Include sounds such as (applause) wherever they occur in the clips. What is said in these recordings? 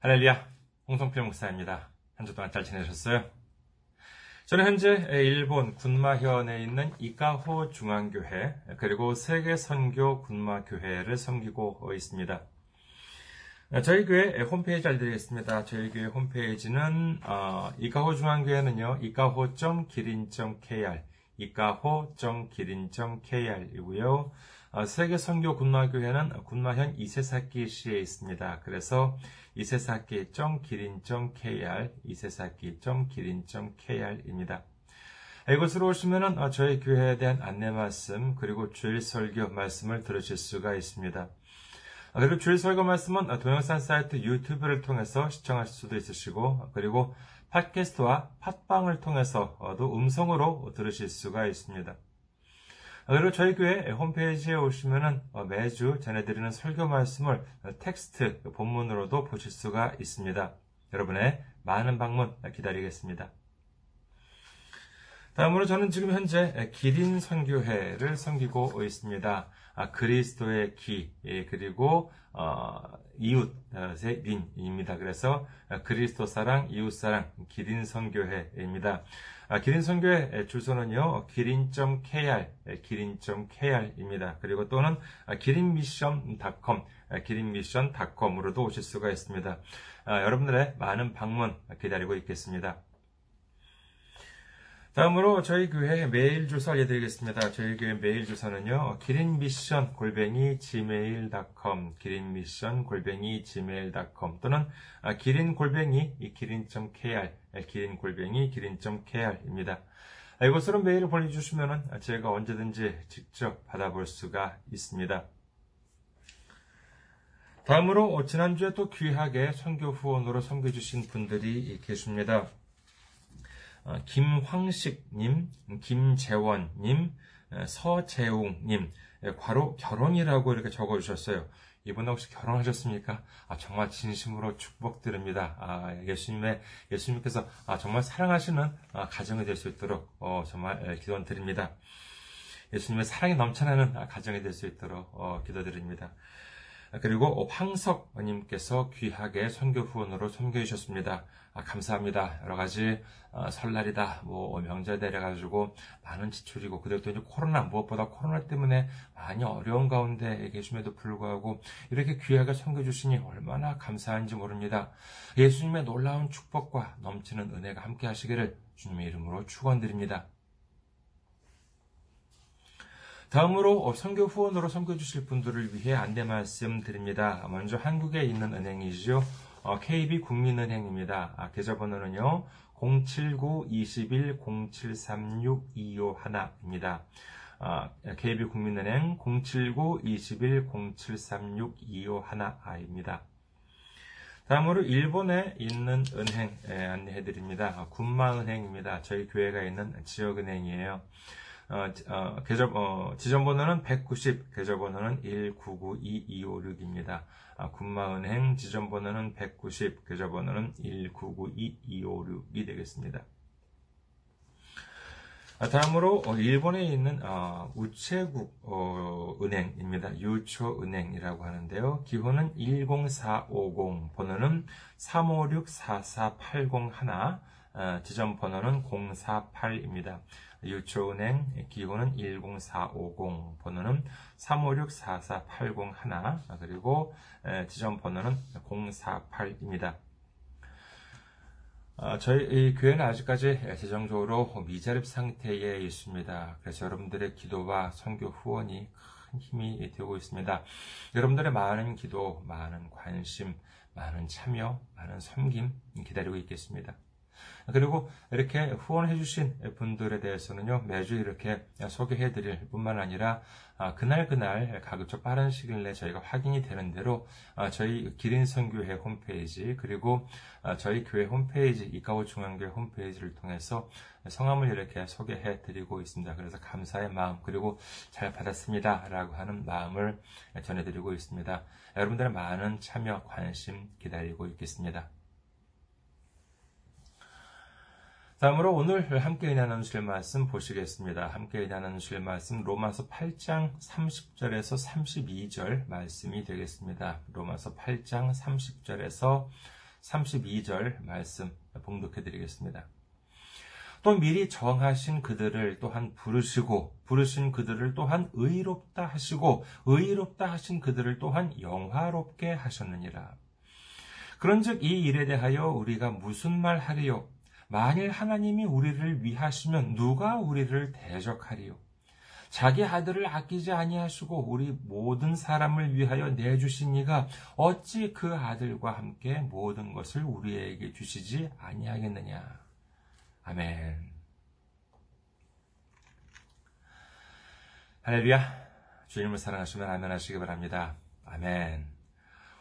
할렐루야, 홍성필 목사입니다. 한 주 동안 잘 지내셨어요? 저는 현재 일본 군마현에 있는 이카호 중앙교회 그리고 세계 선교 군마교회를 섬기고 있습니다. 저희 교회 홈페이지 알려드리겠습니다. 저희 교회 홈페이지는 어, 이카호 중앙교회는요, 이카호.기린.kr, 이카호.기린.kr이고요. 어, 세계 선교 군마교회는 군마현 이세사키시에 있습니다. 그래서 이세사키.기린.kr, 이세사키.기린.kr입니다. 이곳으로 오시면 어, 저희 교회에 대한 안내 말씀 그리고 주일 설교 말씀을 들으실 수가 있습니다. 어, 그리고 주일 설교 말씀은 동영상 사이트 유튜브를 통해서 시청하실 수도 있으시고 그리고 팟캐스트와 팟빵을 통해서도 음성으로 들으실 수가 있습니다. 그리고 저희 교회 홈페이지에 오시면은 매주 전해드리는 설교 말씀을 텍스트 본문으로도 보실 수가 있습니다. 여러분의 많은 방문 기다리겠습니다. 다음으로 저는 지금 현재 기린 선교회를 섬기고 있습니다. 아, 그리스도의 기 예, 그리고 어, 이웃의 린입니다. 그래서 그리스도 사랑, 이웃 사랑, 기린 선교회입니다. 아, 기린 선교회 주소는요, 기린.kr, 기린.kr입니다. 그리고 또는 기린미션.com, 기린미션.com으로도 오실 수가 있습니다. 아, 여러분들의 많은 방문 기다리고 있겠습니다. 다음으로 저희 교회 메일 주소 알려드리겠습니다. 저희 교회 메일 주소는요, 기린미션 골뱅이 gmail.com, 기린미션 골뱅이 gmail.com 또는 기린 골뱅이 기린.kr, 기린 골뱅이 기린.kr입니다. 이곳으로 메일을 보내주시면 제가 언제든지 직접 받아볼 수가 있습니다. 다음으로 지난주에 또 귀하게 선교 후원으로 섬겨주신 분들이 계십니다. 어, 김황식님, 김재원님, 서재웅님, 과로 결혼이라고 이렇게 적어주셨어요. 이분 혹시 결혼하셨습니까? 아, 정말 진심으로 축복드립니다. 아, 예수님의, 예수님께서 아, 정말 사랑하시는 아, 가정이 될 수 있도록 어, 정말 기도 드립니다. 예수님의 사랑이 넘쳐나는 가정이 될 수 있도록 어, 기도드립니다. 그리고 황석님께서 귀하게 선교 후원으로 섬겨주셨습니다. 아, 감사합니다. 여러 가지 어, 설날이다, 뭐 명절 되래가지고 많은 지출이고 그들도 이제 코로나 무엇보다 코로나 때문에 많이 어려운 가운데 계심에도 불구하고 이렇게 귀하게 섬겨주시니 얼마나 감사한지 모릅니다. 예수님의 놀라운 축복과 넘치는 은혜가 함께하시기를 주님의 이름으로 축원드립니다. 다음으로 선교 후원으로 섬겨주실 분들을 위해 안내 말씀 드립니다. 먼저 한국에 있는 은행이죠. KB 어, 국민은행입니다. 아, 계좌번호는요. 079-21-0736-251입니다. KB 국민은행 079-21-0736-251입니다. 다음으로 일본에 있는 은행 안내해 드립니다. 아, 군마은행입니다. 저희 교회가 있는 지역은행이에요. 어, 어, 계좌, 어, 지점번호는 190, 계좌번호는 1992256입니다. 아, 군마은행 지점번호는 190, 계좌번호는 1992256이 되겠습니다. 아, 다음으로 어, 일본에 있는 어, 우체국 어, 은행입니다. 유초은행이라고 하는데요. 기호는 10450, 번호는 356-44801, 지점 번호는 048입니다. 유초은행 기호는 10450, 번호는 356-44801, 그리고 지점 번호는 048입니다. 아, 저희 교회는 아직까지 재정적으로 미자립 상태에 있습니다. 그래서 여러분들의 기도와 선교 후원이 큰 힘이 되고 있습니다. 여러분들의 많은 기도, 많은 관심, 많은 참여, 많은 섬김 기다리고 있겠습니다. 그리고 이렇게 후원해주신 분들에 대해서는요, 매주 이렇게 소개해드릴 뿐만 아니라, 아, 그날 그날 가급적 빠른 시일 내에 저희가 확인이 되는 대로 아, 저희 기린선교회 홈페이지, 그리고 아, 저희 교회 홈페이지, 이카오 중앙교회 홈페이지를 통해서 성함을 이렇게 소개해 드리고 있습니다. 그래서 감사의 마음, 그리고 잘 받았습니다. 라고 하는 마음을 전해드리고 있습니다. 여러분들의 많은 참여, 관심 기다리고 있겠습니다. 다음으로 오늘 함께 나누실 말씀 보시겠습니다. 함께 나누실 말씀 로마서 8장 30절에서 32절 말씀이 되겠습니다. 로마서 8장 30절에서 32절 말씀 봉독해 드리겠습니다. 또 미리 정하신 그들을 또한 부르시고 부르신 그들을 또한 의롭다 하시고 의롭다 하신 그들을 또한 영화롭게 하셨느니라. 그런즉 이 일에 대하여 우리가 무슨 말 하리요? 만일 하나님이 우리를 위하시면 누가 우리를 대적하리요? 자기 아들을 아끼지 아니하시고 우리 모든 사람을 위하여 내주신 이가 어찌 그 아들과 함께 모든 것을 우리에게 주시지 아니하겠느냐? 아멘. 할렐루야. 주님을 사랑하시면 아멘 하시기 바랍니다. 아멘.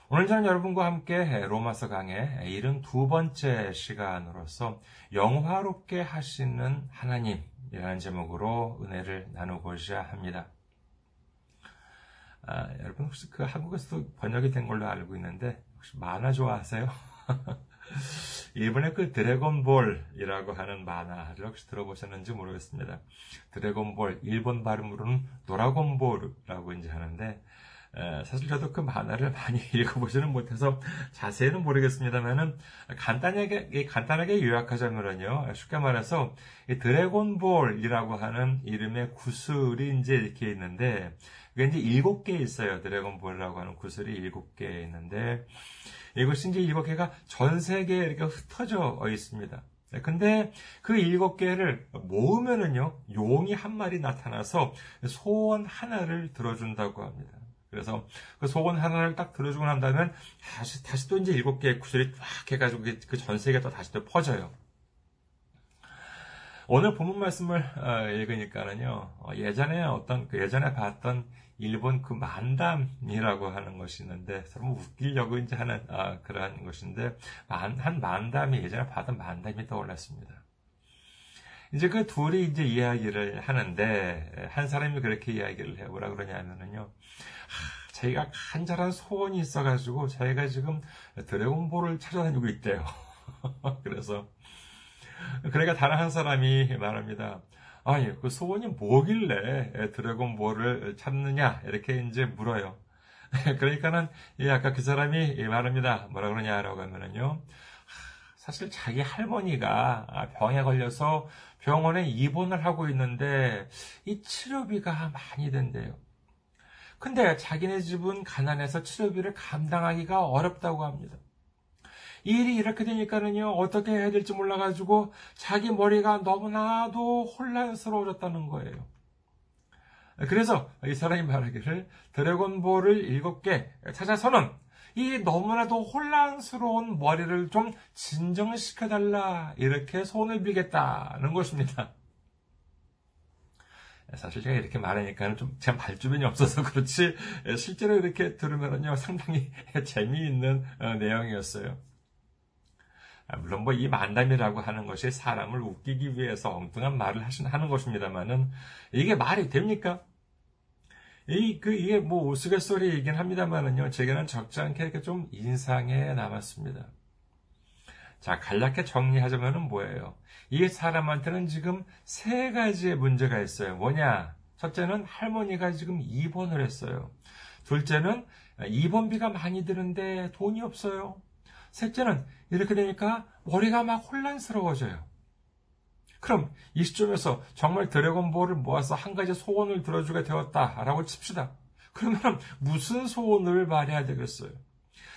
오늘 저는 여러분과 함께 로마서 강의 72번째 시간으로서 영화롭게 하시는 하나님이라는 제목으로 은혜를 나누고자 합니다. 아, 여러분 혹시 그 한국에서도 번역이 된 걸로 알고 있는데 혹시 만화 좋아하세요? (laughs) 일본의 그 드래곤볼이라고 하는 만화를 혹시 들어보셨는지 모르겠습니다. 드래곤볼, 일본 발음으로는 도라곤볼이라고 이제 하는데, 사실 저도 그 만화를 많이 (laughs) 읽어보지는 못해서 자세히는 모르겠습니다만은 간단하게, 간단하게 요약하자면요. 쉽게 말해서 드래곤볼이라고 하는 이름의 구슬이 이제 이렇게 있는데, 그게 이제 일곱 개 있어요. 드래곤볼이라고 하는 구슬이 일곱 개 있는데, 이것이 이제 일곱 개가 전 세계에 이렇게 흩어져 있습니다. 네, 근데 그 일곱 개를 모으면은요, 용이 한 마리 나타나서 소원 하나를 들어준다고 합니다. 그래서 그 소원 하나를 딱 들어주고 난 다음에 다시, 다시 또 이제 일곱 개의 구슬이 쫙 해가지고 그 전 세계에 또 다시 또 퍼져요. 오늘 본문 말씀을 어, 읽으니까는요, 어, 예전에 어떤, 그 예전에 봤던 일본 그 만담이라고 하는 것이 있는데 서로 웃기려고 이제 하는 아, 그러한 것인데 만, 한 만담이 예전에 봤던 만담이 떠올랐습니다. 이제 그 둘이 이제 이야기를 하는데 한 사람이 그렇게 이야기를 해 뭐라 그러냐면은요. 하, 자기가 간절한 소원이 있어가지고 자기가 지금 드래곤볼을 찾아다니고 있대요. (laughs) 그래서 그러니까 다른 한 사람이 말합니다. 아니, 그 소원이 뭐길래 드래곤볼을 찾느냐? 이렇게 이제 물어요. (laughs) 그러니까는, 아까 그 사람이 말합니다. 뭐라 그러냐라고 하면은요. 사실 자기 할머니가 병에 걸려서 병원에 입원을 하고 있는데 이 치료비가 많이 된대요. 근데 자기네 집은 가난해서 치료비를 감당하기가 어렵다고 합니다. 일이 이렇게 되니까는요, 어떻게 해야 될지 몰라가지고 자기 머리가 너무나도 혼란스러워졌다는 거예요. 그래서 이 사람이 말하기를 드래곤볼을 일곱 개 찾아서는 이 너무나도 혼란스러운 머리를 좀 진정시켜달라 이렇게 손을 빌겠다는 것입니다. 사실 제가 이렇게 말하니까는 좀제 발주변이 없어서 그렇지 실제로 이렇게 들으면은요 상당히 (laughs) 재미있는 어, 내용이었어요. 아, 물론 뭐 이 만담이라고 하는 것이 사람을 웃기기 위해서 엉뚱한 말을 하는 것입니다만은 이게 말이 됩니까? 이, 그, 이게 뭐 우스갯소리이긴 합니다만은요, 제게는 적지 않게 이렇게 좀 인상에 남았습니다. 자, 간략하게 정리하자면은 뭐예요? 이 사람한테는 지금 세 가지의 문제가 있어요. 뭐냐? 첫째는 할머니가 지금 입원을 했어요. 둘째는 입원비가 많이 드는데 돈이 없어요. 셋째는 이렇게 되니까 머리가 막 혼란스러워져요. 그럼 이 시점에서 정말 드래곤볼을 모아서 한 가지 소원을 들어주게 되었다라고 칩시다. 그러면 무슨 소원을 말해야 되겠어요?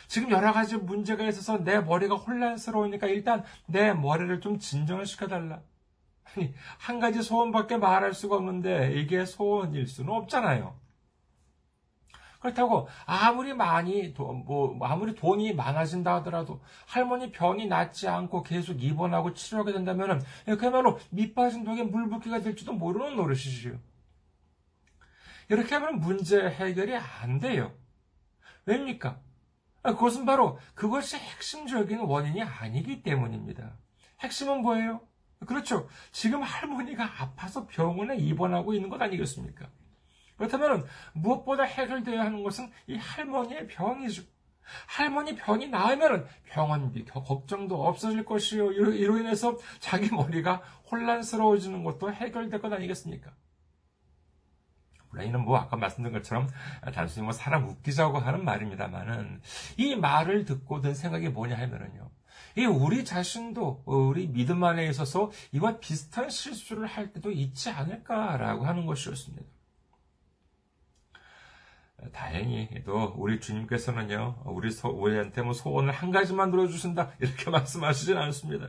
지금 여러 가지 문제가 있어서 내 머리가 혼란스러우니까 일단 내 머리를 좀 진정을 시켜달라. 아니, 한 가지 소원밖에 말할 수가 없는데 이게 소원일 수는 없잖아요. 그렇다고 아무리 많이 뭐 아무리 돈이 많아진다 하더라도 할머니 병이 낫지 않고 계속 입원하고 치료하게 된다면은 그야말로 밑 빠진 독에 물 붓기가 될지도 모르는 노릇이지요. 이렇게 하면 문제 해결이 안 돼요. 왜입니까? 아, 그것은 바로 그것이 핵심적인 원인이 아니기 때문입니다. 핵심은 뭐예요? 그렇죠. 지금 할머니가 아파서 병원에 입원하고 있는 것 아니겠습니까? 그렇다면 무엇보다 해결되어야 하는 것은 이 할머니의 병이죠. 할머니 병이 나으면 병원비 걱정도 없어질 것이요. 이로 인해서 자기 머리가 혼란스러워지는 것도 해결될 것 아니겠습니까? 물론 이는 뭐 아까 말씀드린 것처럼 단순히 뭐 사람 웃기자고 하는 말입니다만은 이 말을 듣고 든 생각이 뭐냐 하면은요. 이 우리 자신도 우리 믿음 안에 있어서 이와 비슷한 실수를 할 때도 있지 않을까라고 하는 것이었습니다. 다행히 도 우리 주님께서는요, 우리 소, 우리한테 뭐 소원을 한 가지만 들어주신다 이렇게 (laughs) 말씀하시진 않습니다.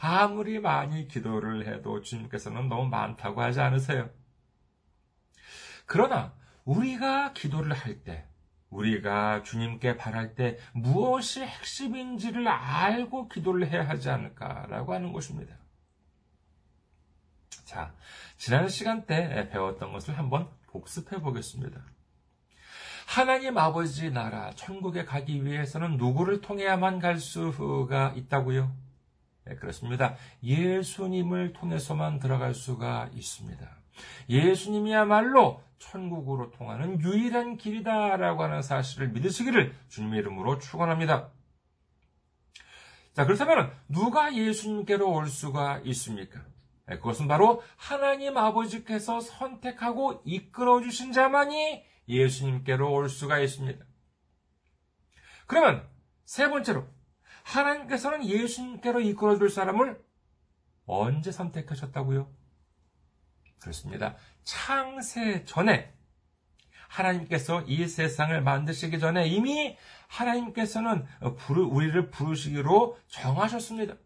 아무리 많이 기도를 해도 주님께서는 너무 많다고 하지 않으세요. 그러나 우리가 기도를 할 때, 우리가 주님께 바랄 때 무엇이 핵심인지를 알고 기도를 해야 하지 않을까라고 하는 것입니다. 자, 지난 시간 때 배웠던 것을 한번 복습해 보겠습니다. 하나님 아버지 나라 천국에 가기 위해서는 누구를 통해야만 갈 수가 있다고요? 네, 그렇습니다. 예수님을 통해서만 들어갈 수가 있습니다. 예수님이야말로 천국으로 통하는 유일한 길이다라고 하는 사실을 믿으시기를 주님의 이름으로 축원합니다. 자, 그렇다면 누가 예수님께로 올 수가 있습니까? 네, 그것은 바로 하나님 아버지께서 선택하고 이끌어 주신 자만이 예수님께로 올 수가 있습니다. 그러면 세 번째로 하나님께서는 예수님께로 이끌어 줄 사람을 언제 선택하셨다고요? 그렇습니다. 창세 전에 하나님께서 이 세상을 만드시기 전에 이미 하나님께서는 우리를 부르시기로 정하셨습니다.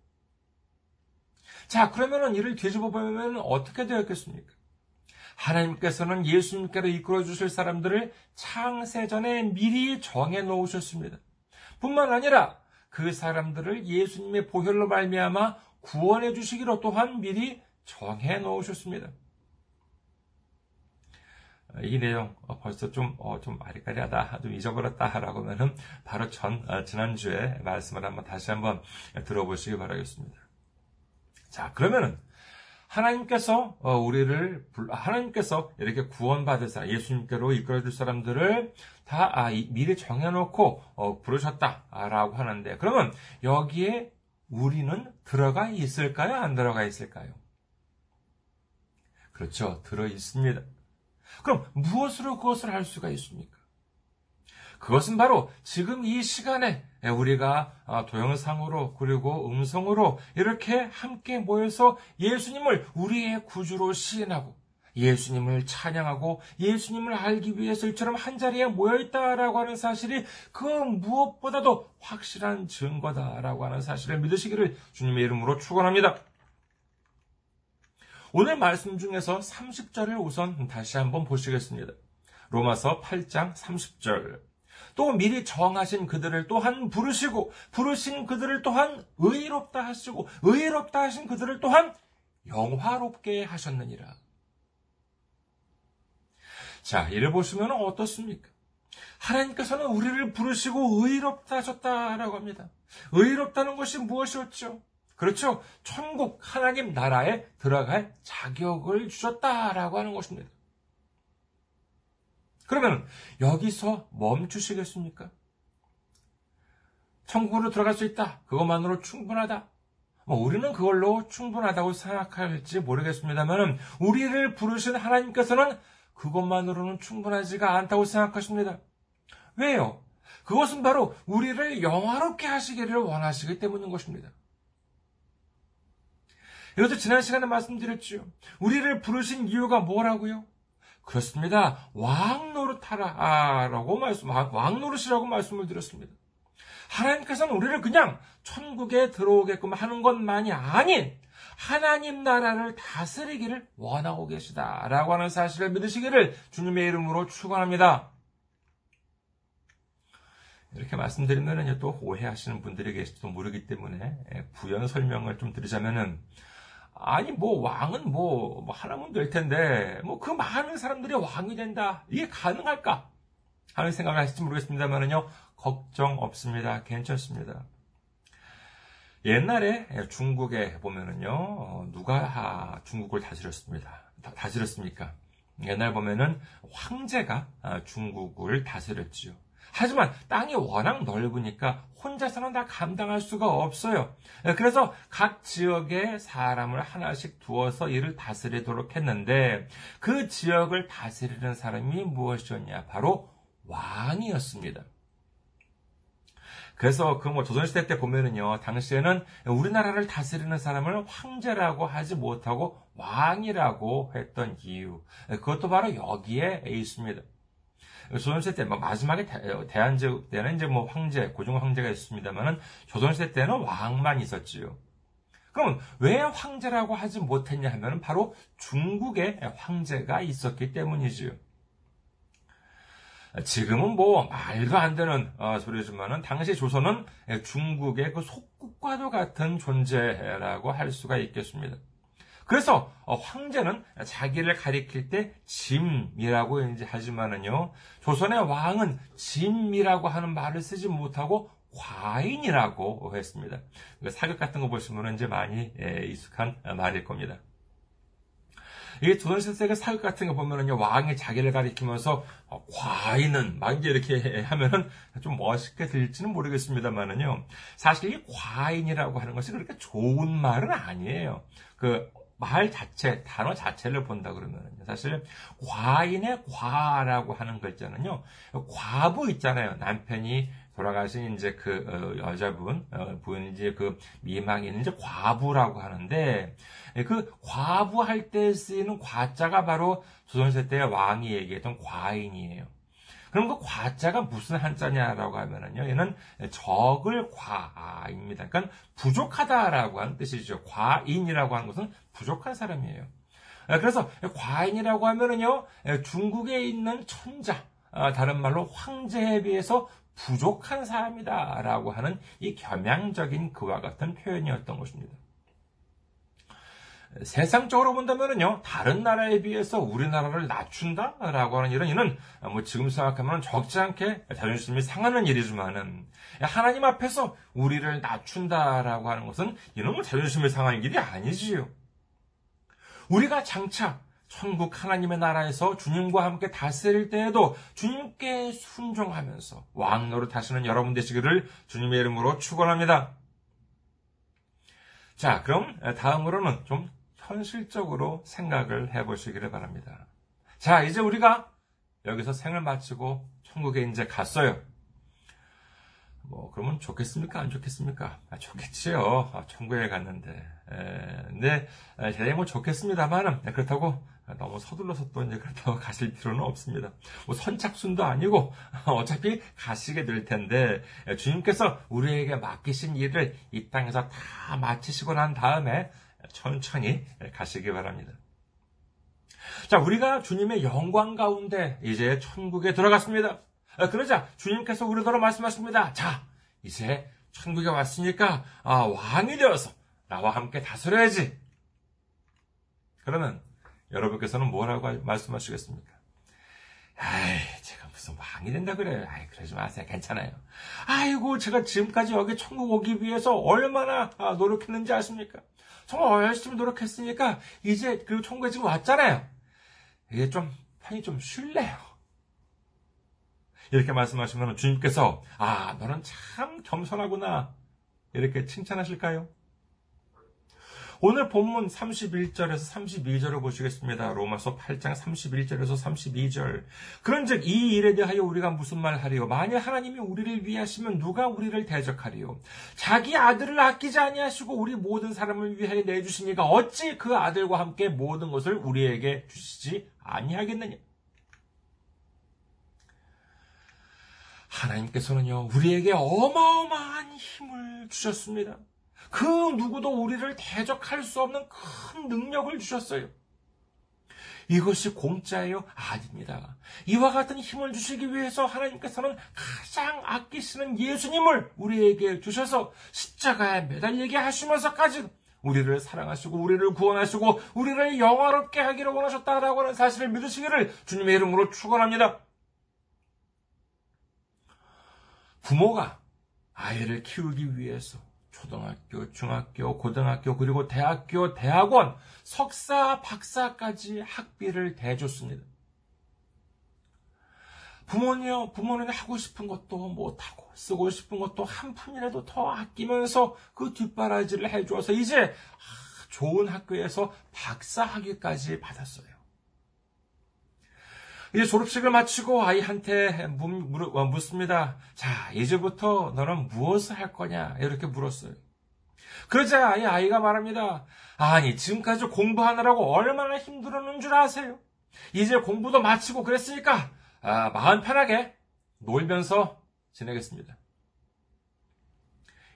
자, 그러면은 이를 뒤집어 보면 어떻게 되었겠습니까? 하나님께서는 예수님께로 이끌어 주실 사람들을 창세 전에 미리 정해 놓으셨습니다. 뿐만 아니라 그 사람들을 예수님의 보혈로 말미암아 구원해 주시기로 또한 미리 정해 놓으셨습니다. 이 내용 어, 벌써 좀, 어, 좀 아리까리하다, 좀 잊어버렸다라고 하면은 바로 전, 어, 지난주에 말씀을 한번 다시 한번 들어보시기 바라겠습니다. 자, 그러면은 하나님께서 우리를 하나님께서 이렇게 구원받을 사람, 예수님께로 이끌어줄 사람들을 다 아, 미리 정해놓고 부르셨다라고 하는데 그러면 여기에 우리는 들어가 있을까요? 안 들어가 있을까요? 그렇죠. 들어 있습니다. 그럼 무엇으로 그것을 할 수가 있습니까? 그것은 바로 지금 이 시간에 우리가 동영상으로 그리고 음성으로 이렇게 함께 모여서 예수님을 우리의 구주로 시인하고 예수님을 찬양하고 예수님을 알기 위해서 이처럼 한 자리에 모여 있다라고 하는 사실이 그 무엇보다도 확실한 증거다라고 하는 사실을 믿으시기를 주님의 이름으로 축원합니다. 오늘 말씀 중에서 30절을 우선 다시 한번 보시겠습니다. 로마서 8장 30절. 또 미리 정하신 그들을 또한 부르시고 부르신 그들을 또한 의롭다 하시고 의롭다 하신 그들을 또한 영화롭게 하셨느니라. 자, 이를 보시면 어떻습니까? 하나님께서는 우리를 부르시고 의롭다 하셨다라고 합니다. 의롭다는 것이 무엇이었죠? 그렇죠. 천국 하나님 나라에 들어갈 자격을 주셨다라고 하는 것입니다. 그러면 여기서 멈추시겠습니까? 천국으로 들어갈 수 있다. 그것만으로 충분하다. 뭐 우리는 그걸로 충분하다고 생각할지 모르겠습니다만 우리를 부르신 하나님께서는 그것만으로는 충분하지가 않다고 생각하십니다. 왜요? 그것은 바로 우리를 영화롭게 하시기를 원하시기 때문인 것입니다. 이것도 지난 시간에 말씀드렸죠. 우리를 부르신 이유가 뭐라고요? 그렇습니다. 왕 노릇하라. 라고 말씀, 왕 노릇이라고 말씀을 드렸습니다. 하나님께서는 우리를 그냥 천국에 들어오게끔 하는 것만이 아닌 하나님 나라를 다스리기를 원하고 계시다. 라고 하는 사실을 믿으시기를 주님의 이름으로 축원합니다. 이렇게 말씀드리면 또 오해하시는 분들이 계실지도 모르기 때문에 부연 설명을 좀 드리자면은 아니 뭐 왕은 뭐, 뭐 하나면 될 텐데 뭐 그 많은 사람들이 왕이 된다. 이게 가능할까? 하는 생각을 하실지 모르겠습니다만은요 걱정 없습니다. 괜찮습니다. 옛날에 중국에 보면은요 어, 누가 중국을 다스렸습니다. 다스렸습니까? 옛날 보면은 황제가 아, 중국을 다스렸지요 하지만 땅이 워낙 넓으니까 혼자서는 다 감당할 수가 없어요. 예, 그래서 각 지역에 사람을 하나씩 두어서 이를 다스리도록 했는데 그 지역을 다스리는 사람이 무엇이었냐? 바로 왕이었습니다. 그래서 그 뭐 조선시대 때 보면은요, 당시에는 우리나라를 다스리는 사람을 황제라고 하지 못하고 왕이라고 했던 이유. 그것도 바로 여기에 있습니다. 조선시대 때 뭐 마지막에 대 한제 때는 이제 뭐 황제, 고종 황제가 있습니다만은 조선시대 때는 왕만 있었지요. 그럼 왜 황제라고 하지 못했냐 하면은 바로 중국에 황제가 있었기 때문이지요. 지금은 뭐 말도 안 되는 어, 소리지만은 당시 조선은 중국의 그 속국과도 같은 존재라고 할 수가 있겠습니다. 그래서 어, 황제는 자기를 가리킬 때 짐이라고 이제 하지만은요 조선의 왕은 짐이라고 하는 말을 쓰지 못하고 과인이라고 했습니다. 사극 같은 거 보시면 이제 많이 예, 익숙한 말일 겁니다. 이게 조선시대 사극 같은 거 보면은요, 왕이 자기를 가리키면서, 어, 과인은, 막 이제 이렇게 하면은 좀 멋있게 들릴지는 모르겠습니다만은요, 사실 이 과인이라고 하는 것이 그렇게 좋은 말은 아니에요. 그, 말 자체, 단어 자체를 본다 그러면 사실 과인의 과라고 하는 글자는요, 과부 있잖아요. 남편이 돌아가신 이제 그 어, 여자분, 어, 부인 이제 그 미망인 이제 과부라고 하는데 그 과부 할 때 쓰이는 과자가 바로 조선시대 때 왕이 얘기했던 과인이에요. 그럼 그 과자가 무슨 한자냐라고 하면은요, 얘는 적을 과입니다. 그러니까 부족하다라고 하는 뜻이죠. 과인이라고 하는 것은 부족한 사람이에요. 그래서 과인이라고 하면은요, 중국에 있는 천자, 아, 다른 말로 황제에 비해서 부족한 사람이다라고 하는 이 겸양적인 그와 같은 표현이었던 것입니다. 세상적으로 본다면요, 다른 나라에 비해서 우리나라를 낮춘다라고 하는 일은 이는 뭐 지금 생각하면 적지 않게 자존심이 상하는 일이지만은 하나님 앞에서 우리를 낮춘다라고 하는 것은 이는 뭐 자존심이 상하는 일이 아니지요. 우리가 장차 천국 하나님의 나라에서 주님과 함께 다스릴 때에도 주님께 순종하면서 왕 노릇 하시는 여러분 되시기를 주님의 이름으로 축원합니다. 자, 그럼 다음으로는 좀 현실적으로 생각을 해 보시기를 바랍니다. 자, 이제 우리가 여기서 생을 마치고 천국에 이제 갔어요. 뭐, 그러면 좋겠습니까? 안 좋겠습니까? 아, 좋겠지요. 아, 천국에 갔는데. 에, 근데, 대단히 뭐 좋겠습니다만은, 그렇다고 너무 서둘러서 또 이제 그렇다고 (laughs) 가실 필요는 없습니다. 뭐 선착순도 아니고, (laughs) 어차피 가시게 될 텐데, 주님께서 우리에게 맡기신 일을 이 땅에서 다 마치시고 난 다음에 천천히 가시기 바랍니다. 자, 우리가 주님의 영광 가운데 이제 천국에 들어갔습니다. 아, 그러자 주님께서 우리더러 말씀하십니다. 자, 이제 천국에 왔으니까 아, 왕이 되어서 나와 함께 다스려야지. 그러면 여러분께서는 뭐라고 말씀하시겠습니까? 아이, 무슨 왕이 된다 그래요. 아이, 그러지 마세요. 괜찮아요. 아이고, 제가 지금까지 여기 천국 오기 위해서 얼마나 아, 노력했는지 아십니까? 정말 열심히 노력했으니까, 이제, 그리고 천국에 지금 왔잖아요. 이게 좀, 편히 좀 쉴래요. 이렇게 말씀하시면 주님께서, 아, 너는 참 겸손하구나. 이렇게 칭찬하실까요? 오늘 본문 31절에서 32절을 보시겠습니다. 로마서 8장 31절에서 32절. 그런즉 이 일에 대하여 우리가 무슨 말 하리요? 만일 하나님이 우리를 위하시면 누가 우리를 대적하리요? 자기 아들을 아끼지 아니하시고 우리 모든 사람을 위하여 내주시니까 어찌 그 아들과 함께 모든 것을 우리에게 주시지 아니하겠느냐? 하나님께서는요, 우리에게 어마어마한 힘을 주셨습니다. 그 누구도 우리를 대적할 수 없는 큰 능력을 주셨어요. 이것이 공짜예요? 아닙니다. 이와 같은 힘을 주시기 위해서 하나님께서는 가장 아끼시는 예수님을 우리에게 주셔서 십자가에 매달리게 하시면서까지 우리를 사랑하시고 우리를 구원하시고 우리를 영화롭게 하기를 원하셨다라고 하는 사실을 믿으시기를 주님의 이름으로 축원합니다. 부모가 아이를 키우기 위해서 초등학교, 중학교, 고등학교, 그리고 대학교, 대학원, 석사, 박사까지 학비를 대줬습니다. 부모님, 부모는 하고 싶은 것도 못하고, 쓰고 싶은 것도 한 푼이라도 더 아끼면서 그 뒷바라지를 해주어서 이제 좋은 학교에서 박사 학위까지 받았어요. 이제 졸업식을 마치고 아이한테 어, 묻습니다. 자, 이제부터 너는 무엇을 할 거냐? 이렇게 물었어요. 그러자 아이 아이가 말합니다. 아니, 지금까지 공부하느라고 얼마나 힘들었는 줄 아세요? 이제 공부도 마치고 그랬으니까, 아, 마음 편하게 놀면서 지내겠습니다.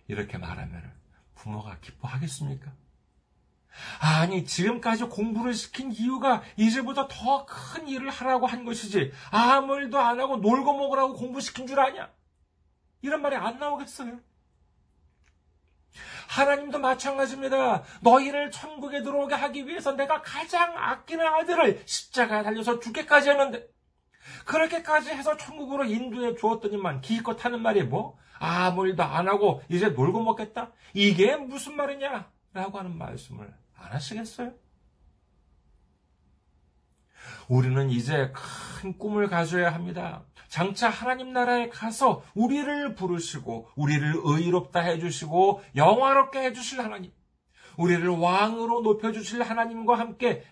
이렇게 말하면 부모가 기뻐하겠습니까? 아니, 지금까지 공부를 시킨 이유가 이제부터 더큰 일을 하라고 한 것이지, 아무 일도 안 하고 놀고 먹으라고 공부시킨 줄 아냐? 이런 말이 안 나오겠어요? 하나님도 마찬가지입니다. 너희를 천국에 들어오게 하기 위해서 내가 가장 아끼는 아들을 십자가에 달려서 죽게까지 했는데, 그렇게까지 해서 천국으로 인도해 주었더니만 기껏 하는 말이 뭐? 아무 일도 안 하고 이제 놀고 먹겠다? 이게 무슨 말이냐? 라고 하는 말씀을 안 하시겠어요? 우리는 이제 큰 꿈을 가져야 합니다. 장차 하나님 나라에 가서 우리를 부르시고, 우리를 의롭다 해주시고, 영화롭게 해주실 하나님, 우리를 왕으로 높여주실 하나님과 함께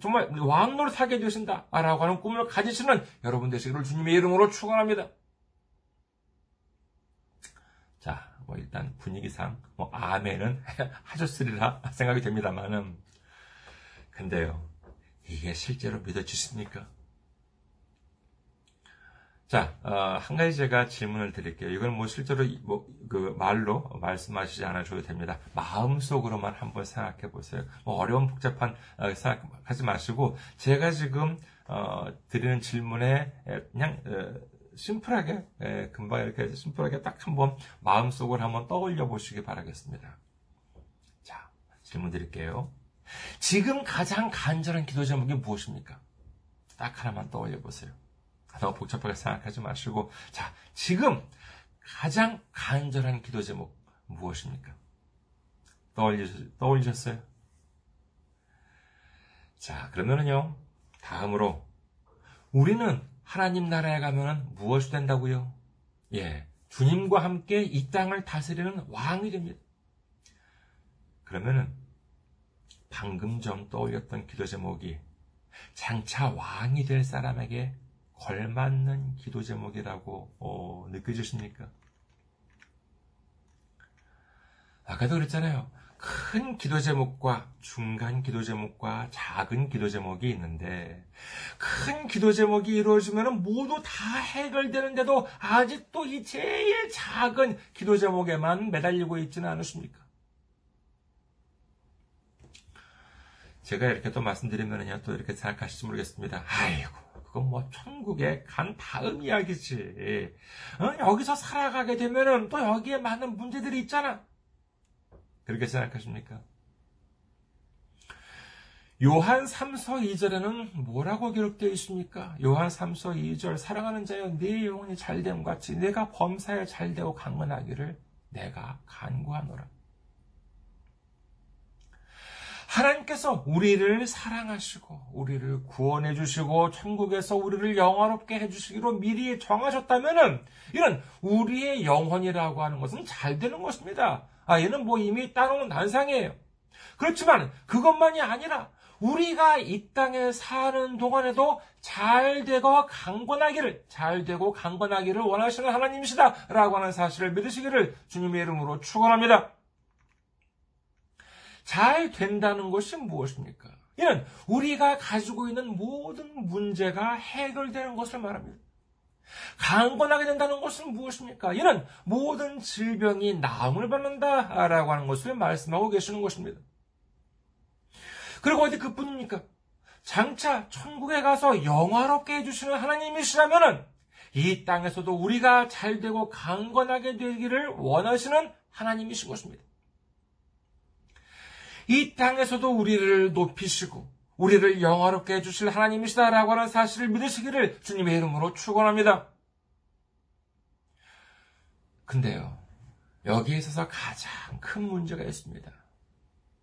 정말 왕노릇 하게 되신다. 라고 하는 꿈을 가지시는 여러분 되시기를 주님의 이름으로 축원합니다. 자, 뭐 일단 분위기상 뭐 아멘은 (laughs) 하셨으리라 생각이 됩니다만은 근데요. 이게 실제로 믿어지십니까? 자, 어, 한 가지 제가 질문을 드릴게요. 이건 뭐 실제로 뭐 그 말로 말씀하시지 않으셔도 됩니다. 마음속으로만 한번 생각해 보세요. 뭐 어려운 복잡한 어, 생각하지 마시고 제가 지금 어, 드리는 질문에 그냥 어, 심플하게 예, 금방 이렇게 심플하게 딱 한번 마음속으로 한번 떠올려 보시기 바라겠습니다. 자, 질문 드릴게요. 지금 가장 간절한 기도 제목이 무엇입니까? 딱 하나만 떠올려 보세요. 너무 복잡하게 생각하지 마시고, 자, 지금 가장 간절한 기도 제목 무엇입니까? 떠올리셨, 떠올리셨어요? 자, 그러면은요, 다음으로, 우리는 하나님 나라에 가면 무엇이 된다고요? 예, 주님과 함께 이 땅을 다스리는 왕이 됩니다. 그러면은, 방금 전 떠올렸던 기도 제목이 장차 왕이 될 사람에게 걸맞는 기도 제목이라고 어, 느껴지십니까? 아까도 그랬잖아요. 큰 기도 제목과 중간 기도 제목과 작은 기도 제목이 있는데 큰 기도 제목이 이루어지면 모두 다 해결되는데도 아직도 이 제일 작은 기도 제목에만 매달리고 있지는 않으십니까? 제가 이렇게 또 말씀드리면요, 또 이렇게 생각하실지 모르겠습니다. 아이고, 그건 뭐 천국에 간 다음 이야기지. 어? 여기서 살아가게 되면은 또 여기에 많은 문제들이 있잖아. 그렇게 생각하십니까? 요한 3서 2절에는 뭐라고 기록되어 있습니까? 요한 3서 2절 사랑하는 자여 네 영혼이 잘됨 같이 내가 범사에 잘되고 강건하기를 내가 간구하노라. 하나님께서 우리를 사랑하시고 우리를 구원해 주시고 천국에서 우리를 영화롭게 해 주시기로 미리 정하셨다면은 이런 우리의 영혼이라고 하는 것은 잘 되는 것입니다. 아, 얘는 뭐 이미 따놓은 난상이에요. 그렇지만 그것만이 아니라 우리가 이 땅에 사는 동안에도 잘 되고 강건하기를, 잘 되고 강건하기를 원하시는 하나님이시다. 라고 하는 사실을 믿으시기를 주님의 이름으로 축원합니다. 잘 된다는 것이 무엇입니까? 이는 우리가 가지고 있는 모든 문제가 해결되는 것을 말합니다. 강건하게 된다는 것은 무엇입니까? 이는 모든 질병이 나음을 받는다라고 하는 것을 말씀하고 계시는 것입니다. 그리고 어디 그뿐입니까? 장차 천국에 가서 영화롭게 해주시는 하나님이시라면은 이 땅에서도 우리가 잘 되고 강건하게 되기를 원하시는 하나님이신 것입니다. 이 땅에서도 우리를 높이시고 우리를 영화롭게 해주실 하나님이시다라고 하는 사실을 믿으시기를 주님의 이름으로 축원합니다. 근데요, 여기에 있어서 가장 큰 문제가 있습니다.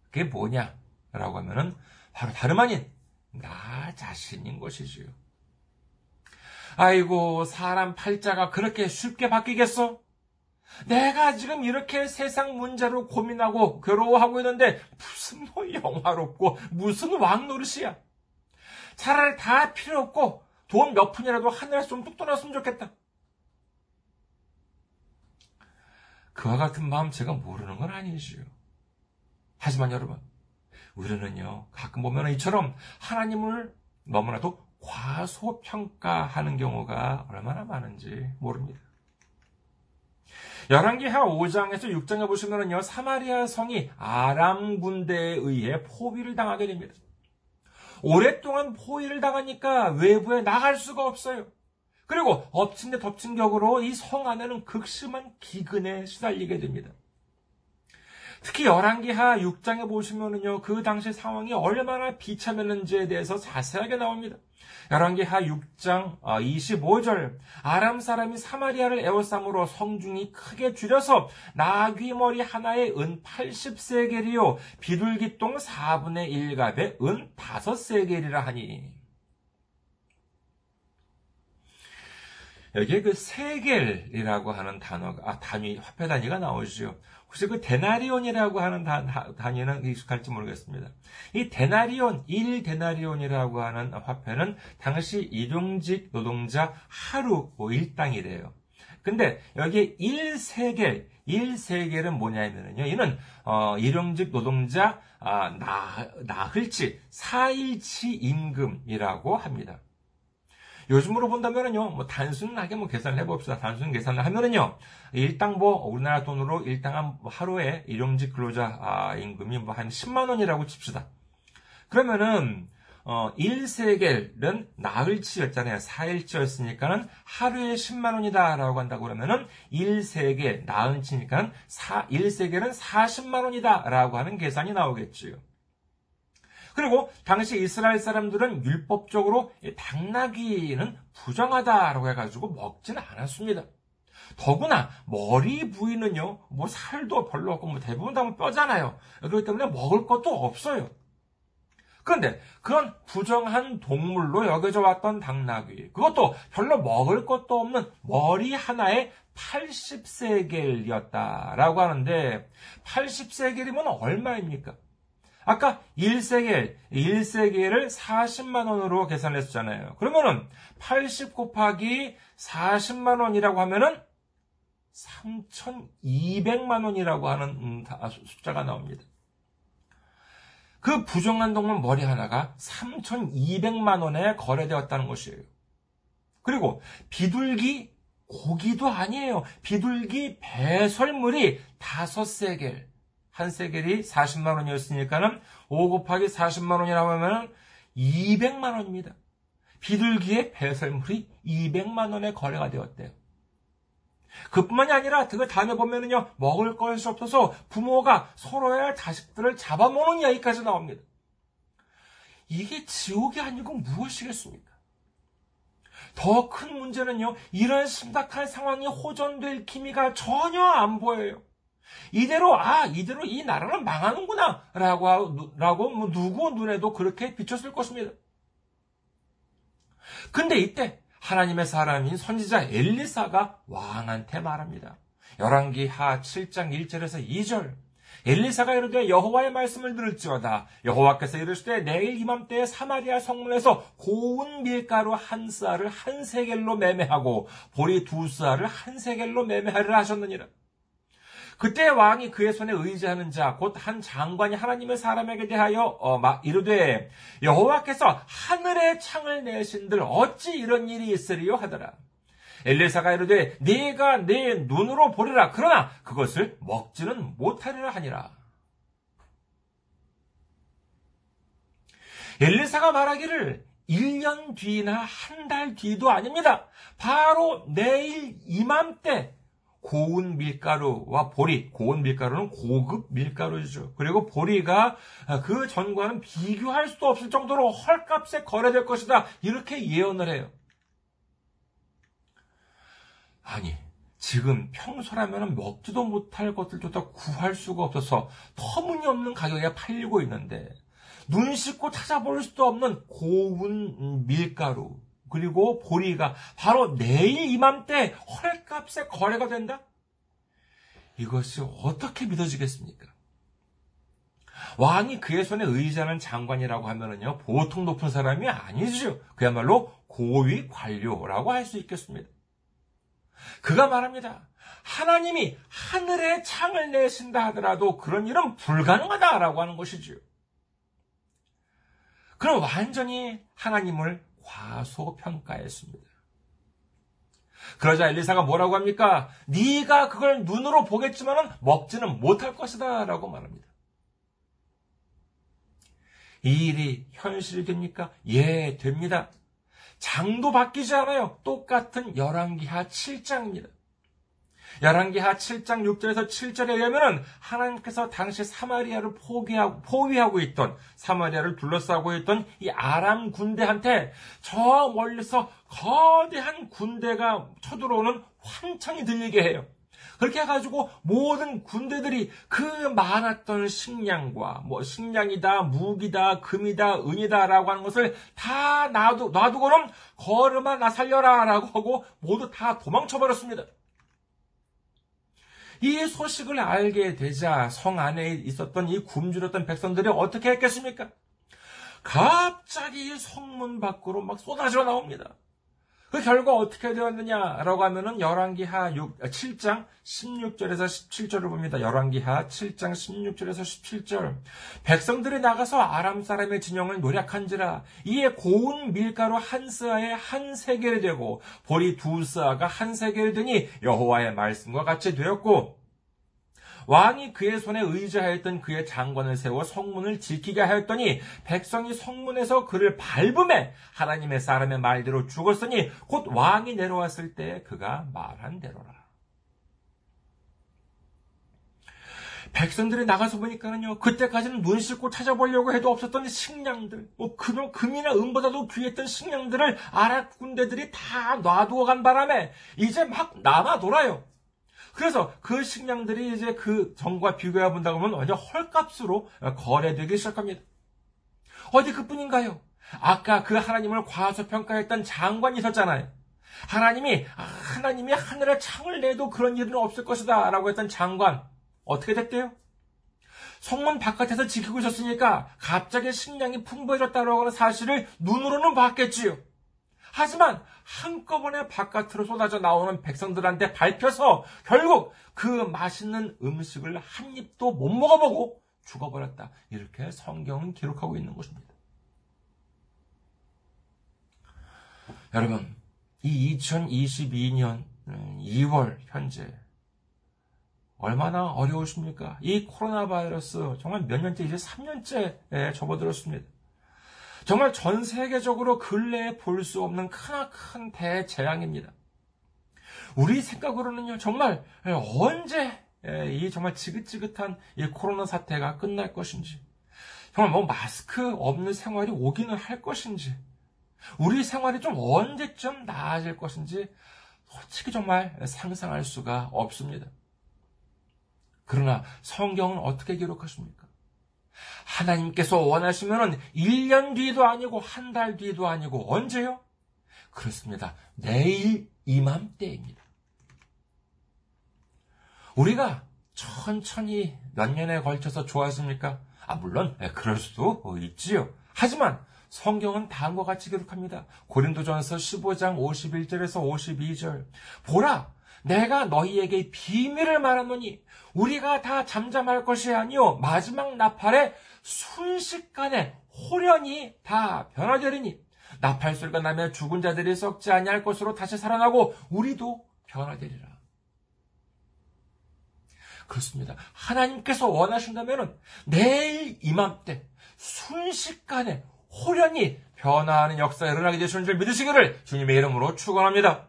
그게 뭐냐라고 하면은 바로 다름 아닌 나 자신인 것이지요. 아이고, 사람 팔자가 그렇게 쉽게 바뀌겠어? 내가 지금 이렇게 세상 문제로 고민하고 괴로워하고 있는데 무슨 뭐 영화롭고 무슨 왕 노릇이야. 차라리 다 필요 없고 돈 몇 푼이라도 하늘에서 좀뚝 떨어졌으면 좋겠다. 그와 같은 마음 제가 모르는 건 아니지요. 하지만 여러분, 우리는요, 가끔 보면 이처럼 하나님을 너무나도 과소평가하는 경우가 얼마나 많은지 모릅니다. 열왕기하 5장에서 6장에 보시면요, 사마리아 성이 아람 군대에 의해 포위를 당하게 됩니다. 오랫동안 포위를 당하니까 외부에 나갈 수가 없어요. 그리고 엎친 데 덮친 격으로 이 성 안에는 극심한 기근에 시달리게 됩니다. 특히 열왕기하 6장에 보시면은요, 그 당시 상황이 얼마나 비참했는지에 대해서 자세하게 나옵니다. 열왕기하 6장 25절 아람 사람이 사마리아를 에워싸므로 성중이 크게 줄여서 나귀 머리 하나에 은 80세겔이요 비둘기 똥 4분의 1갑에 은 5세겔이라 하니 여기에 그 세겔이라고 하는 단어가 아, 단위 화폐 단위가 나오죠. 혹시 그 데나리온이라고 하는 단, 단위는 익숙할지 모르겠습니다. 이 데나리온, 1데나리온이라고 하는 화폐는 당시 일용직 노동자 하루 뭐 일당이래요. 근데 여기에 1세겔, 1세겔은 뭐냐면요. 이는 어, 일용직 노동자 아, 나, 나흘치, 4일치 임금이라고 합니다. 요즘으로 본다면은요, 뭐 단순하게 뭐 계산을 해봅시다. 단순 계산을 하면은요, 일당 뭐 우리나라 돈으로 일당 한 하루에 일용직 근로자 아, 임금이 뭐 한 10만 원이라고 칩시다. 그러면은 어, 1세겔은 나흘치였잖아요. 4일치였으니까는 하루에 10만 원이다라고 한다고 그러면은 1세겔 나흘치니까는 4, 1세겔은 40만 원이다라고 하는 계산이 나오겠지요. 그리고 당시 이스라엘 사람들은 율법적으로 당나귀는 부정하다라고 해가지고 먹지는 않았습니다. 더구나 머리 부위는요, 뭐 살도 별로 없고 뭐 대부분 다 뼈잖아요. 그렇기 때문에 먹을 것도 없어요. 그런데 그런 부정한 동물로 여겨져 왔던 당나귀, 그것도 별로 먹을 것도 없는 머리 하나에 80세겔이었다라고 하는데 80세겔이면 얼마입니까? 아까 1세겔, 1세겔을 40만 원으로 계산했었잖아요. 그러면은 80 곱하기 40만 원이라고 하면은 3,200만 원이라고 하는 음, 숫자가 나옵니다. 그 부정한 동물 머리 하나가 3,200만 원에 거래되었다는 것이에요. 그리고 비둘기 고기도 아니에요. 비둘기 배설물이 5세겔. 한 세겔이 40만 원이었으니까는 5 곱하기 40만 원이라고 하면 200만 원입니다. 비둘기의 배설물이 200만 원에 거래가 되었대요. 그뿐만이 아니라 그 다음에 보면은요 먹을 것이 없어서 부모가 서로의 자식들을 잡아먹는 이야기까지 나옵니다. 이게 지옥이 아니고 무엇이겠습니까? 더 큰 문제는요 이런 심각한 상황이 호전될 기미가 전혀 안 보여요. 이대로 아 이대로 이 나라는 망하는구나 라고 라고 뭐 누구 눈에도 그렇게 비쳤을 것입니다. 근데 이때 하나님의 사람인 선지자 엘리사가 왕한테 말합니다. 열왕기 하 7장 1절에서 2절 엘리사가 이르되 여호와의 말씀을 들을지어다 여호와께서 이르시되 내일 이맘때에 사마리아 성문에서 고운 밀가루 한 쌀을 한 세겔로 매매하고 보리 두 쌀을 한 세겔로 매매하리라 하셨느니라 그때 왕이 그의 손에 의지하는 자, 곧 한 장관이 하나님의 사람에게 대하여 어, 이르되 여호와께서 하늘의 창을 내신들 어찌 이런 일이 있으리요 하더라. 엘리사가 이르되 네가 내 눈으로 보리라 그러나 그것을 먹지는 못하리라 하니라. 엘리사가 말하기를 1년 뒤나 한 달 뒤도 아닙니다. 바로 내일 이맘때 고운 밀가루와 보리, 고운 밀가루는 고급 밀가루죠. 그리고 보리가 그 전과는 비교할 수도 없을 정도로 헐값에 거래될 것이다. 이렇게 예언을 해요. 아니, 지금 평소라면 먹지도 못할 것들조차 구할 수가 없어서 터무니없는 가격에 팔리고 있는데, 눈 씻고 찾아볼 수도 없는 고운 밀가루, 그리고 보리가 바로 내일 이맘때 헐값에 거래가 된다? 이것이 어떻게 믿어지겠습니까? 왕이 그의 손에 의지하는 장관이라고 하면은요, 보통 높은 사람이 아니죠. 그야말로 고위 관료라고 할 수 있겠습니다. 그가 말합니다. 하나님이 하늘에 창을 내신다 하더라도 그런 일은 불가능하다라고 하는 것이지요. 그럼 완전히 하나님을 과소평가했습니다. 그러자 엘리사가 뭐라고 합니까? 네가 그걸 눈으로 보겠지만은 먹지는 못할 것이다 라고 말합니다. 이 일이 현실이 됩니까? 예, 됩니다. 장도 바뀌지 않아요. 똑같은 열왕기하 7장입니다. 열왕기하 7장 6절에서 7절에 의하면 하나님께서 당시 사마리아를 포기하고 포위하고 있던 사마리아를 둘러싸고 있던 이 아람 군대한테 저 멀리서 거대한 군대가 쳐들어오는 환청이 들리게 해요. 그렇게 해가지고 모든 군대들이 그 많았던 식량과 뭐 식량이다, 무기다, 금이다, 은이다라고 하는 것을 다 놔두, 놔두고는 걸음아 나 살려라라고 하고 모두 다 도망쳐버렸습니다. 이 소식을 알게 되자 성 안에 있었던 이 굶주렸던 백성들이 어떻게 했겠습니까? 갑자기 성문 밖으로 막 쏟아져 나옵니다. 그 결과 어떻게 되었느냐라고 하면은 열왕기하 7장 16절에서 17절을 봅니다. 열왕기하 7장 16절에서 17절. 백성들이 나가서 아람 사람의 진영을 노력한지라 이에 고운 밀가루 한 스아에 한 세겔이 되고 보리 두 스아가 한 세겔이 되니 여호와의 말씀과 같이 되었고 왕이 그의 손에 의지하였던 그의 장관을 세워 성문을 지키게 하였더니 백성이 성문에서 그를 밟음에 하나님의 사람의 말대로 죽었으니 곧 왕이 내려왔을 때 그가 말한 대로라. 백성들이 나가서 보니까는요, 그때까지는 눈 씻고 찾아보려고 해도 없었던 식량들, 뭐, 금, 금이나 은보다도 귀했던 식량들을 아랍 군대들이 다 놔두어 간 바람에, 이제 막 남아 돌아요. 그래서 그 식량들이 이제 그 전과 비교해 본다고 하면 완전 헐값으로 거래되기 시작합니다. 어디 그뿐인가요? 아까 그 하나님을 과소평가했던 장관이 있었잖아요. 하나님이 아, 하나님이 하늘에 창을 내도 그런 일은 없을 것이다라고 했던 장관 어떻게 됐대요? 성문 바깥에서 지키고 있었으니까 갑자기 식량이 풍부해졌다고 하는 사실을 눈으로는 봤겠지요. 하지만 한꺼번에 바깥으로 쏟아져 나오는 백성들한테 밝혀서 결국 그 맛있는 음식을 한 입도 못 먹어보고 죽어버렸다. 이렇게 성경은 기록하고 있는 것입니다. 여러분, 이 2022년 2월 현재 얼마나 어려우십니까? 이 코로나 바이러스 정말 몇 년째 이제 3년째 접어들었습니다. 정말 전 세계적으로 근래에 볼 수 없는 크나큰 대재앙입니다. 우리 생각으로는요, 정말 언제 이 정말 지긋지긋한 이 코로나 사태가 끝날 것인지, 정말 뭐 마스크 없는 생활이 오기는 할 것인지, 우리 생활이 좀 언제쯤 나아질 것인지, 솔직히 정말 상상할 수가 없습니다. 그러나 성경은 어떻게 기록하십니까? 하나님께서 원하시면은 1년 뒤도 아니고 한 달 뒤도 아니고 언제요? 그렇습니다. 내일 이맘때입니다. 우리가 천천히 몇 년에 걸쳐서 좋아집니까? 아, 물론, 네, 그럴 수도 있지요. 하지만 성경은 다음과 같이 기록합니다. 고린도전서 15장 51절에서 52절. 보라, 내가 너희에게 비밀을 말하노니 우리가 다 잠잠할 것이 아니요 마지막 나팔에 순식간에 호련히 다 변화되리니 나팔 소리가 나면 죽은 자들이 썩지 아니할 것으로 다시 살아나고 우리도 변화되리라. 그렇습니다. 하나님께서 원하신다면 내일 이맘때 순식간에 호련히 변화하는 역사가 일어나게 되시는 줄 믿으시기를 주님의 이름으로 축원합니다.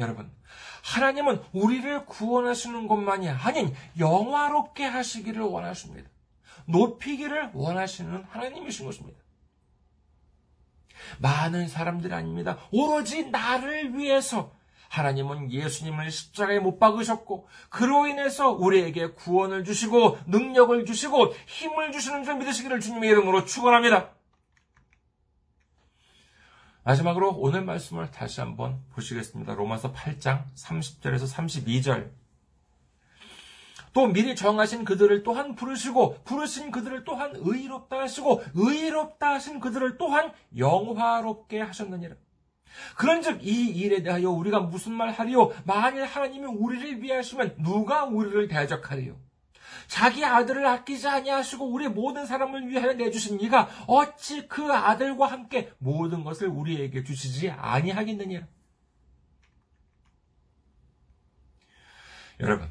여러분, 하나님은 우리를 구원하시는 것만이 아닌 영화롭게 하시기를 원하십니다. 높이기를 원하시는 하나님이신 것입니다. 많은 사람들이 아닙니다. 오로지 나를 위해서 하나님은 예수님을 십자가에 못 박으셨고 그로 인해서 우리에게 구원을 주시고 능력을 주시고 힘을 주시는 줄 믿으시기를 주님의 이름으로 축원합니다. 마지막으로 오늘 말씀을 다시 한번 보시겠습니다. 로마서 8장 30절에서 32절. 또 미리 정하신 그들을 또한 부르시고 부르신 그들을 또한 의롭다 하시고 의롭다 하신 그들을 또한 영화롭게 하셨느니라. 그런즉 이 일에 대하여 우리가 무슨 말 하리요? 만일 하나님이 우리를 위하시면 누가 우리를 대적하리요? 자기 아들을 아끼지 아니하시고 우리 모든 사람을 위하여 이가 어찌 그 아들과 함께 모든 것을 우리에게 주시지 아니하겠느냐? 여러분,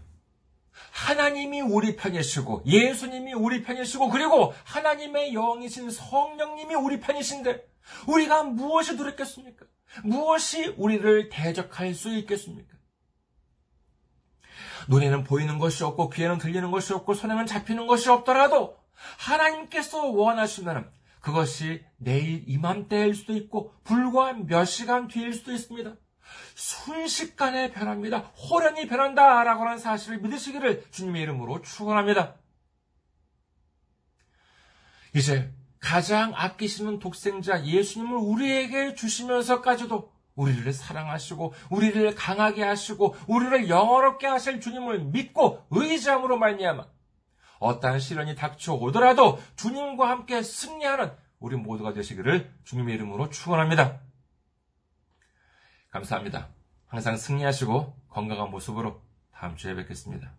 하나님이 우리 편이시고 예수님이 우리 편이시고 그리고 하나님의 영이신 성령님이 우리 편이신데 우리가 무엇이 두렵겠습니까? 무엇이 우리를 대적할 수 있겠습니까? 눈에는 보이는 것이 없고 귀에는 들리는 것이 없고 손에는 잡히는 것이 없더라도 하나님께서 원하시면 그것이 내일 이맘때일 수도 있고 불과 몇 시간 뒤일 수도 있습니다. 순식간에 변합니다. 호련히 변한다라고 하는 사실을 믿으시기를 주님의 이름으로 축원합니다. 이제 가장 아끼시는 독생자 예수님을 우리에게 주시면서까지도 우리를 사랑하시고 우리를 강하게 하시고 우리를 영어롭게 하실 주님을 믿고 의지함으로 말미암아 어떠한 시련이 닥쳐오더라도 주님과 함께 승리하는 우리 모두가 되시기를 주님의 이름으로 축원합니다. 감사합니다. 항상 승리하시고 건강한 모습으로 다음 주에 뵙겠습니다.